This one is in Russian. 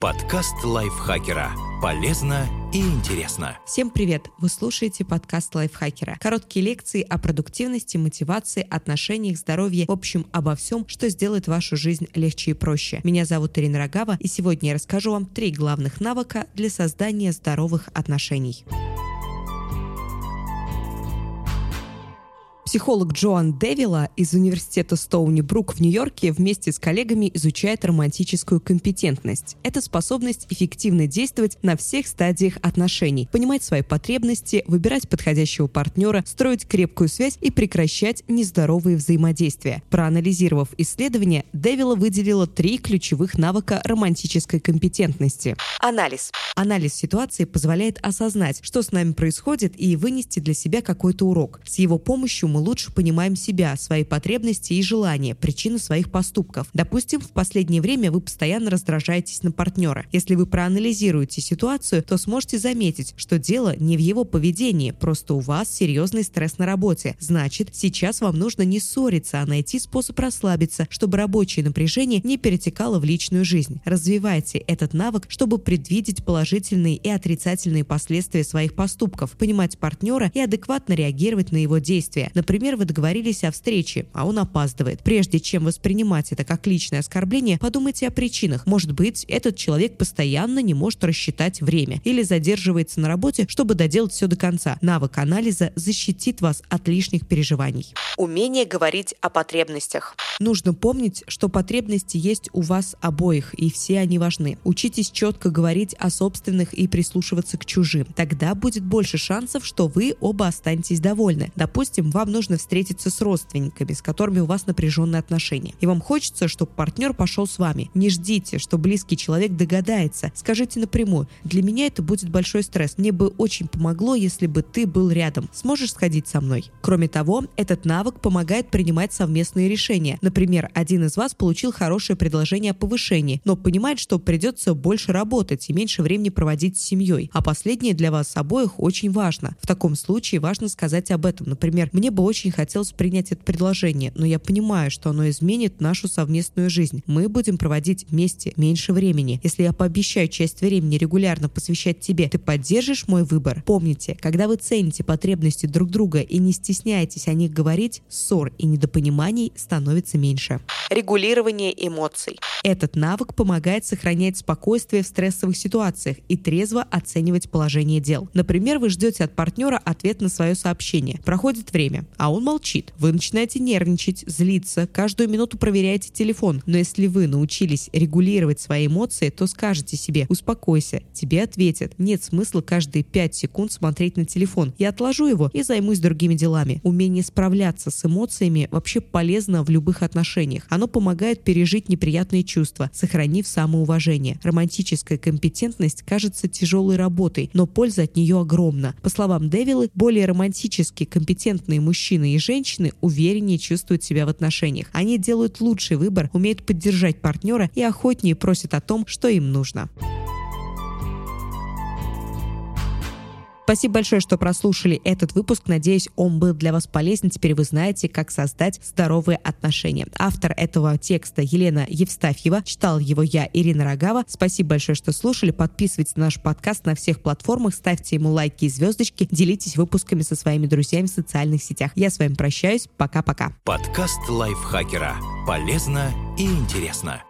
Подкаст лайфхакера. Полезно и интересно. Всем привет! Вы слушаете подкаст лайфхакера. Короткие лекции о продуктивности, мотивации, отношениях, здоровье, в общем, обо всем, что сделает вашу жизнь легче и проще. Меня зовут Ирина Рогава, и сегодня я расскажу вам три главных навыка для создания здоровых отношений. Психолог Джоан Девила из университета Стоуни Брук в Нью-Йорке вместе с коллегами изучает романтическую компетентность. Это способность эффективно действовать на всех стадиях отношений, понимать свои потребности, выбирать подходящего партнера, строить крепкую связь и прекращать нездоровые взаимодействия. Проанализировав исследование, Девила выделила три ключевых навыка романтической компетентности. Анализ. Анализ ситуации позволяет осознать, что с нами происходит, и вынести для себя какой-то урок. С его помощью мы мы лучше понимаем себя, свои потребности и желания, причины своих поступков. Допустим, в последнее время вы постоянно раздражаетесь на партнера. Если вы проанализируете ситуацию, то сможете заметить, что дело не в его поведении, просто у вас серьезный стресс на работе. Значит, сейчас вам нужно не ссориться, а найти способ расслабиться, чтобы рабочее напряжение не перетекало в личную жизнь. Развивайте этот навык, чтобы предвидеть положительные и отрицательные последствия своих поступков, понимать партнера и адекватно реагировать на его действия. Например, вы договорились о встрече, а он опаздывает. Прежде чем воспринимать это как личное оскорбление, подумайте о причинах. Может быть, этот человек постоянно не может рассчитать время или задерживается на работе, чтобы доделать все до конца. Навык анализа защитит вас от лишних переживаний. Умение говорить о потребностях. Нужно помнить, что потребности есть у вас обоих, и все они важны. Учитесь четко говорить о собственных и прислушиваться к чужим. Тогда будет больше шансов, что вы оба останетесь довольны. Допустим, вам нужно нужно встретиться с родственниками, с которыми у вас напряженные отношения. И вам хочется, чтобы партнер пошел с вами. Не ждите, что близкий человек догадается. Скажите напрямую. Для меня это будет большой стресс. Мне бы очень помогло, если бы ты был рядом. Сможешь сходить со мной? Кроме того, этот навык помогает принимать совместные решения. Например, один из вас получил хорошее предложение о повышении, но понимает, что придется больше работать и меньше времени проводить с семьей. А последнее для вас обоих очень важно. В таком случае важно сказать об этом. Например, мне бы очень хотелось принять это предложение, но я понимаю, что оно изменит нашу совместную жизнь. Мы будем проводить вместе меньше времени. Если я пообещаю часть времени регулярно посвящать тебе, ты поддержишь мой выбор? Помните, когда вы цените потребности друг друга и не стесняетесь о них говорить, ссор и недопониманий становится меньше. Регулирование эмоций. Этот навык помогает сохранять спокойствие в стрессовых ситуациях и трезво оценивать положение дел. Например, вы ждете от партнера ответ на свое сообщение. Проходит время а он молчит. Вы начинаете нервничать, злиться, каждую минуту проверяете телефон. Но если вы научились регулировать свои эмоции, то скажете себе «Успокойся», тебе ответят. Нет смысла каждые 5 секунд смотреть на телефон. Я отложу его и займусь другими делами. Умение справляться с эмоциями вообще полезно в любых отношениях. Оно помогает пережить неприятные чувства, сохранив самоуважение. Романтическая компетентность кажется тяжелой работой, но польза от нее огромна. По словам Девилы, более романтически компетентные мужчины мужчины и женщины увереннее чувствуют себя в отношениях. Они делают лучший выбор, умеют поддержать партнера и охотнее просят о том, что им нужно. Спасибо большое, что прослушали этот выпуск. Надеюсь, он был для вас полезен. Теперь вы знаете, как создать здоровые отношения. Автор этого текста Елена Евстафьева. Читал его я, Ирина Рогава. Спасибо большое, что слушали. Подписывайтесь на наш подкаст на всех платформах, ставьте ему лайки и звездочки, делитесь выпусками со своими друзьями в социальных сетях. Я с вами прощаюсь. Пока-пока. Подкаст лайфхакера. Полезно и интересно.